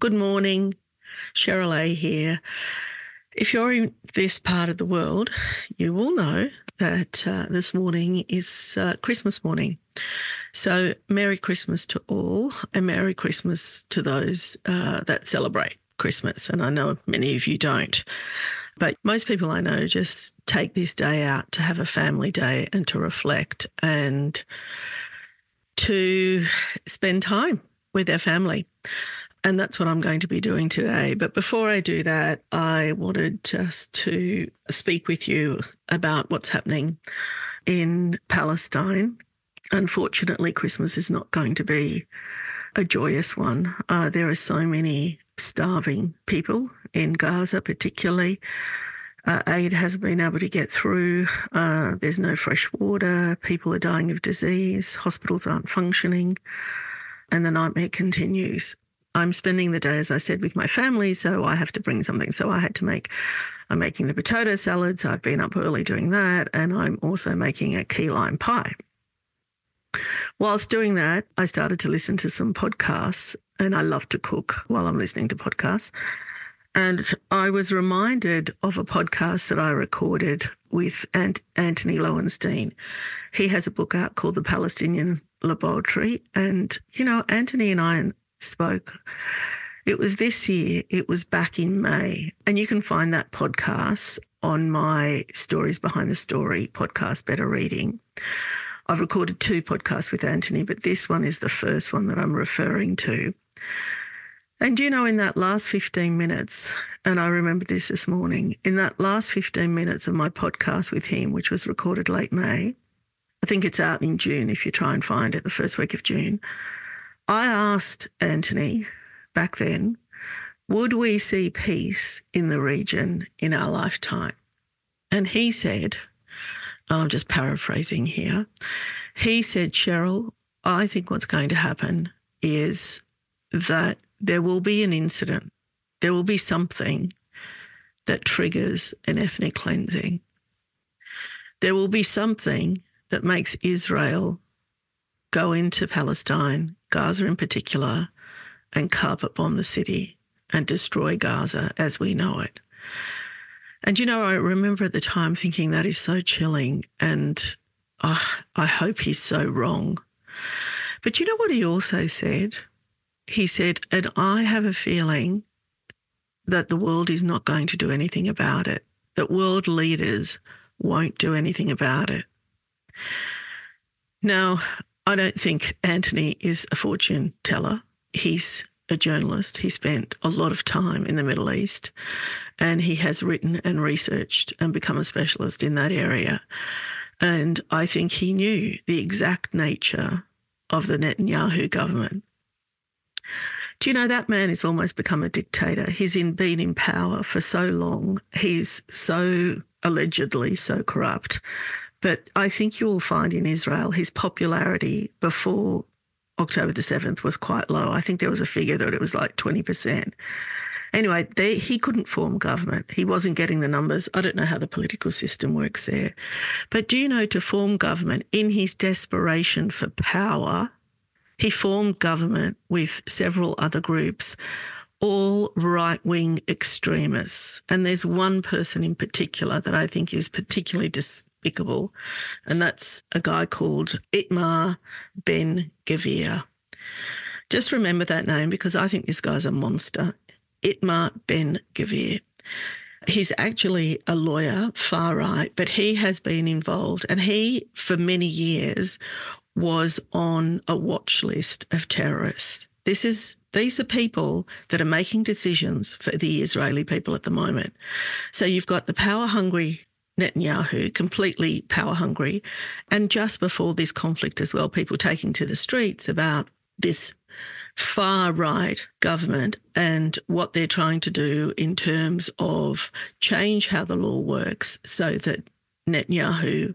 Good morning. Cheryl A here. If you're in this part of the world, you will know that uh, this morning is uh, Christmas morning. So, Merry Christmas to all, and Merry Christmas to those uh, that celebrate Christmas. And I know many of you don't. But most people I know just take this day out to have a family day and to reflect and to spend time with their family. And that's what I'm going to be doing today. But before I do that, I wanted just to speak with you about what's happening in Palestine. Unfortunately, Christmas is not going to be a joyous one. Uh, there are so many starving people in Gaza, particularly. Uh, aid hasn't been able to get through. Uh, there's no fresh water. People are dying of disease. Hospitals aren't functioning. And the nightmare continues. I'm spending the day, as I said, with my family, so I have to bring something. So I had to make, I'm making the potato salads. I've been up early doing that. And I'm also making a key lime pie. Whilst doing that, I started to listen to some podcasts, and I love to cook while I'm listening to podcasts. And I was reminded of a podcast that I recorded with Ant- Antony Loewenstein. He has a book out called The Palestinian Laboratory. And, you know, Antony and I spoke. It was this year, it was back in May. And you can find that podcast on my Stories Behind the Story podcast, Better Reading. I've recorded two podcasts with Antony, but this one is the first one that I'm referring to. And you know, in that last 15 minutes, and I remember this this morning, in that last 15 minutes of my podcast with him, which was recorded late May, I think it's out in June if you try and find it, the first week of June. I asked Antony back then, would we see peace in the region in our lifetime? And he said, oh, I'm just paraphrasing here, he said, Cheryl, I think what's going to happen is that there will be an incident, there will be something that triggers an ethnic cleansing. There will be something that makes Israel go into Palestine, Gaza in particular, and carpet bomb the city and destroy Gaza as we know it. And you know, I remember at the time thinking that is so chilling and oh, I hope he's so wrong. But you know what he also said? He said, and I have a feeling that the world is not going to do anything about it, that world leaders won't do anything about it. Now, I don't think Antony is a fortune teller. He's a journalist. He spent a lot of time in the Middle East and he has written and researched and become a specialist in that area. And I think he knew the exact nature of the Netanyahu government. Do you know that man has almost become a dictator? He's in, been in power for so long. He's so allegedly so corrupt but I think you will find in Israel his popularity before October the 7th was quite low. I think there was a figure that it was like 20%. Anyway, they, he couldn't form government. He wasn't getting the numbers. I don't know how the political system works there. But do you know to form government in his desperation for power, he formed government with several other groups, all right wing extremists. And there's one person in particular that I think is particularly despicable. And that's a guy called Itamar Ben Gvir. Just remember that name because I think this guy's a monster. Itamar Ben Gvir. He's actually a lawyer, far right, but he has been involved and he, for many years, was on a watch list of terrorists. This is these are people that are making decisions for the Israeli people at the moment. So you've got the power hungry Netanyahu, completely power hungry. And just before this conflict as well, people taking to the streets about this far right government and what they're trying to do in terms of change how the law works so that Netanyahu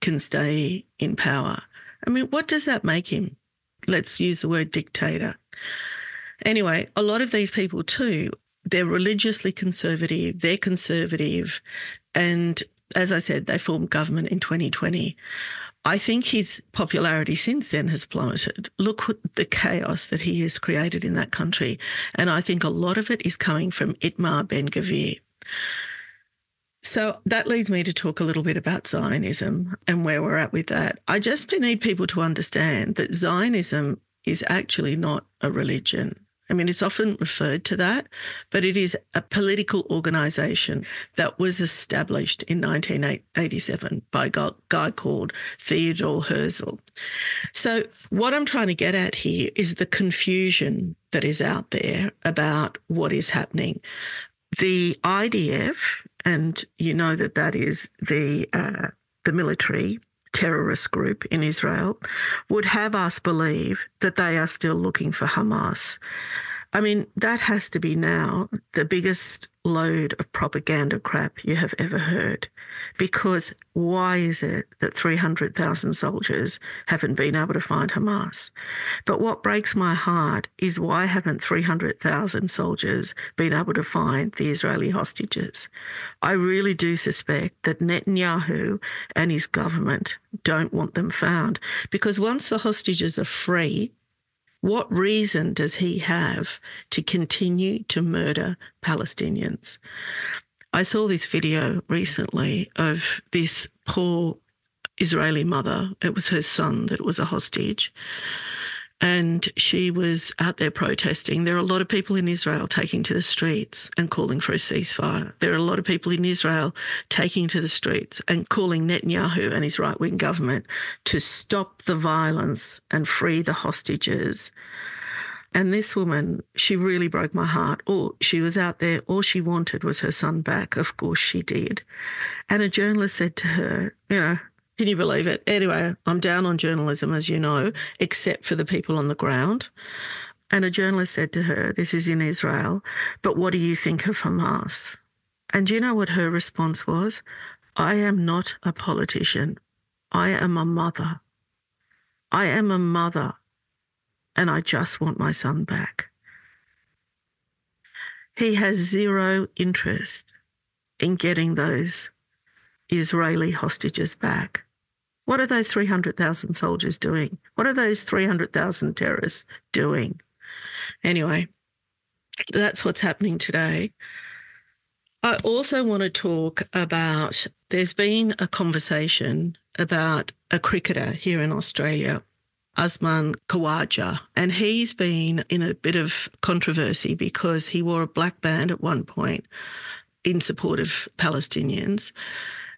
can stay in power. I mean, what does that make him? Let's use the word dictator. Anyway, a lot of these people too, they're religiously conservative, they're conservative, and as I said, they formed government in 2020. I think his popularity since then has plummeted. Look at the chaos that he has created in that country. And I think a lot of it is coming from Itamar Ben Gvir. So that leads me to talk a little bit about Zionism and where we're at with that. I just need people to understand that Zionism is actually not a religion. I mean, it's often referred to that, but it is a political organisation that was established in 1987 by a guy called Theodore Herzl. So, what I'm trying to get at here is the confusion that is out there about what is happening. The IDF, and you know that that is the uh, the military terrorist group in Israel would have us believe that they are still looking for Hamas. I mean, that has to be now the biggest load of propaganda crap you have ever heard. Because why is it that 300,000 soldiers haven't been able to find Hamas? But what breaks my heart is why haven't 300,000 soldiers been able to find the Israeli hostages? I really do suspect that Netanyahu and his government don't want them found because once the hostages are free, what reason does he have to continue to murder Palestinians? I saw this video recently of this poor Israeli mother. It was her son that was a hostage and she was out there protesting. There are a lot of people in Israel taking to the streets and calling for a ceasefire. There are a lot of people in Israel taking to the streets and calling Netanyahu and his right wing government to stop the violence and free the hostages. And this woman, she really broke my heart. All she was out there, all she wanted was her son back. Of course she did. And a journalist said to her, you know, can you believe it? Anyway, I'm down on journalism, as you know, except for the people on the ground. And a journalist said to her, This is in Israel, but what do you think of Hamas? And do you know what her response was? I am not a politician. I am a mother. I am a mother, and I just want my son back. He has zero interest in getting those Israeli hostages back. What are those 300,000 soldiers doing? What are those 300,000 terrorists doing? Anyway, that's what's happening today. I also want to talk about there's been a conversation about a cricketer here in Australia, Usman Khawaja, and he's been in a bit of controversy because he wore a black band at one point in support of Palestinians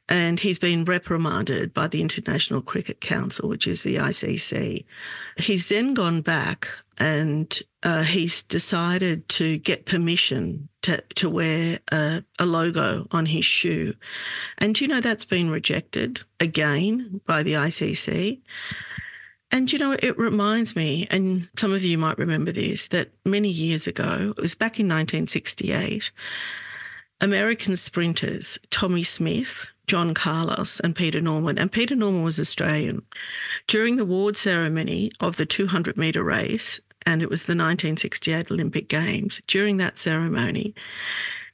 and he's been reprimanded by the International Cricket Council, which is the ICC. He's then gone back and uh, he's decided to get permission to, to wear a, a logo on his shoe. And you know, that's been rejected again by the ICC. And you know, it reminds me, and some of you might remember this, that many years ago, it was back in 1968, American sprinters, Tommie Smith, John Carlos and Peter Norman. And Peter Norman was Australian. During the award ceremony of the 200 metre race, and it was the 1968 Olympic Games, during that ceremony,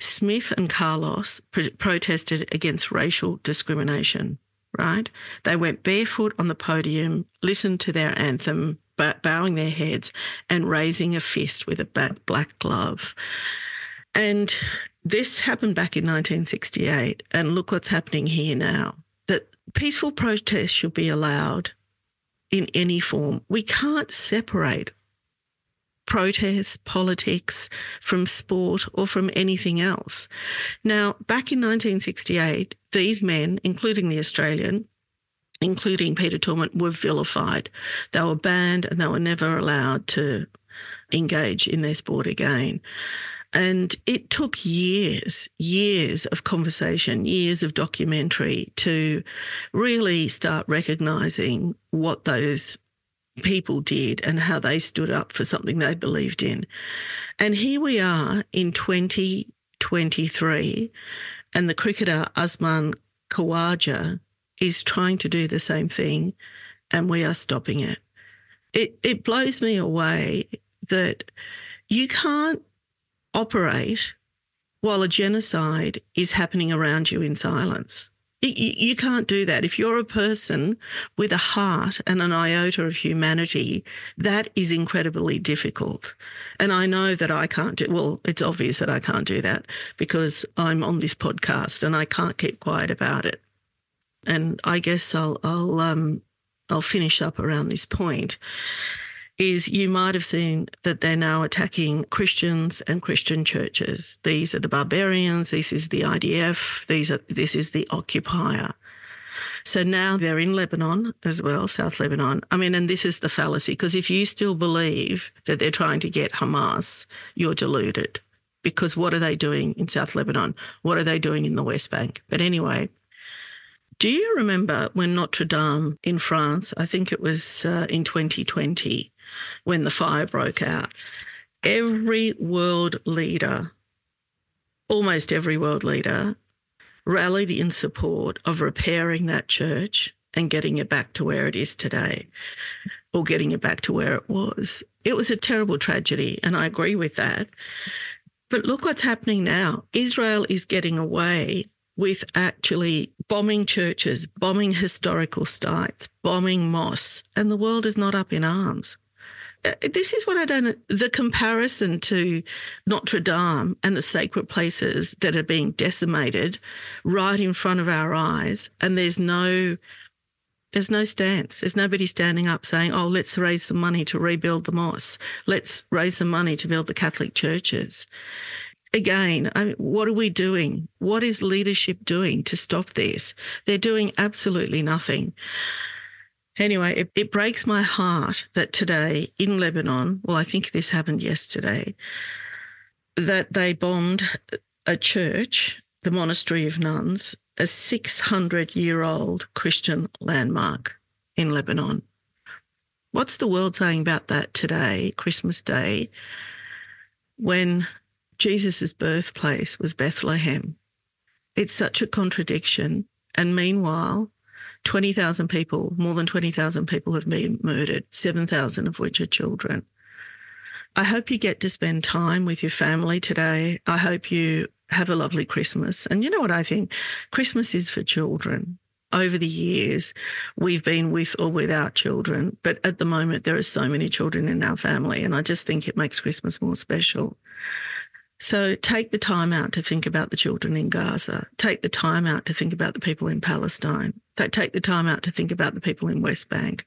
Smith and Carlos pr- protested against racial discrimination, right? They went barefoot on the podium, listened to their anthem, bowing their heads and raising a fist with a black glove. And this happened back in 1968, and look what's happening here now. That peaceful protest should be allowed in any form. We can't separate protest, politics from sport or from anything else. Now, back in 1968, these men, including the Australian, including Peter Norman, were vilified. They were banned and they were never allowed to engage in their sport again. And it took years, years of conversation, years of documentary to really start recognizing what those people did and how they stood up for something they believed in. And here we are in 2023, and the cricketer Usman Khawaja is trying to do the same thing, and we are stopping it. It, it blows me away that you can't operate while a genocide is happening around you in silence. You, can't do that. If you're a person with a heart and an iota of humanity, that is incredibly difficult. And I know that I can't do, well, it's obvious that I can't do that because I'm on this podcast and I can't keep quiet about it. And I guess I'll, I'll, um, I'll finish up around this point is you might have seen that they're now attacking Christians and Christian churches. These are the barbarians, this is the IDF, these are this is the occupier. So now they're in Lebanon as well, South Lebanon. I mean, and this is the fallacy, because if you still believe that they're trying to get Hamas, you're deluded. Because what are they doing in South Lebanon? What are they doing in the West Bank? But anyway, do you remember when Notre Dame in France, I think it was uh, in 2020, when the fire broke out. Every world leader, almost every world leader, rallied in support of repairing that church and getting it back to where it is today, or getting it back to where it was. It was a terrible tragedy, and I agree with that. But look what's happening now. Israel is getting away with actually bombing churches, bombing historical sites, bombing mosques, and the world is not up in arms. Uh, this is what I don't the comparison to Notre Dame and the sacred places that are being decimated right in front of our eyes and there's no there's no stance. There's nobody standing up saying oh let's raise some money to rebuild the mosque. let's raise some money to build the catholic churches. Again I mean, what are we doing? What is leadership doing to stop this? They're doing absolutely nothing Anyway, it, it breaks my heart that today in Lebanon, well, I think this happened yesterday, that they bombed a church, the Monastery of Nuns, a 600 year old Christian landmark in Lebanon. What's the world saying about that today, Christmas Day, when Jesus' birthplace was Bethlehem? It's such a contradiction. And meanwhile, 20,000 people, more than 20,000 people have been murdered, 7,000 of which are children. I hope you get to spend time with your family today. I hope you have a lovely Christmas. And you know what I think? Christmas is for children. Over the years, we've been with or without children, but at the moment, there are so many children in our family. And I just think it makes Christmas more special. So take the time out to think about the children in Gaza. Take the time out to think about the people in Palestine. Take the time out to think about the people in West Bank,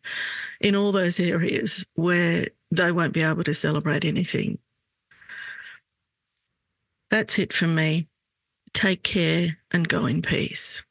in all those areas where they won't be able to celebrate anything. That's it from me. Take care and go in peace.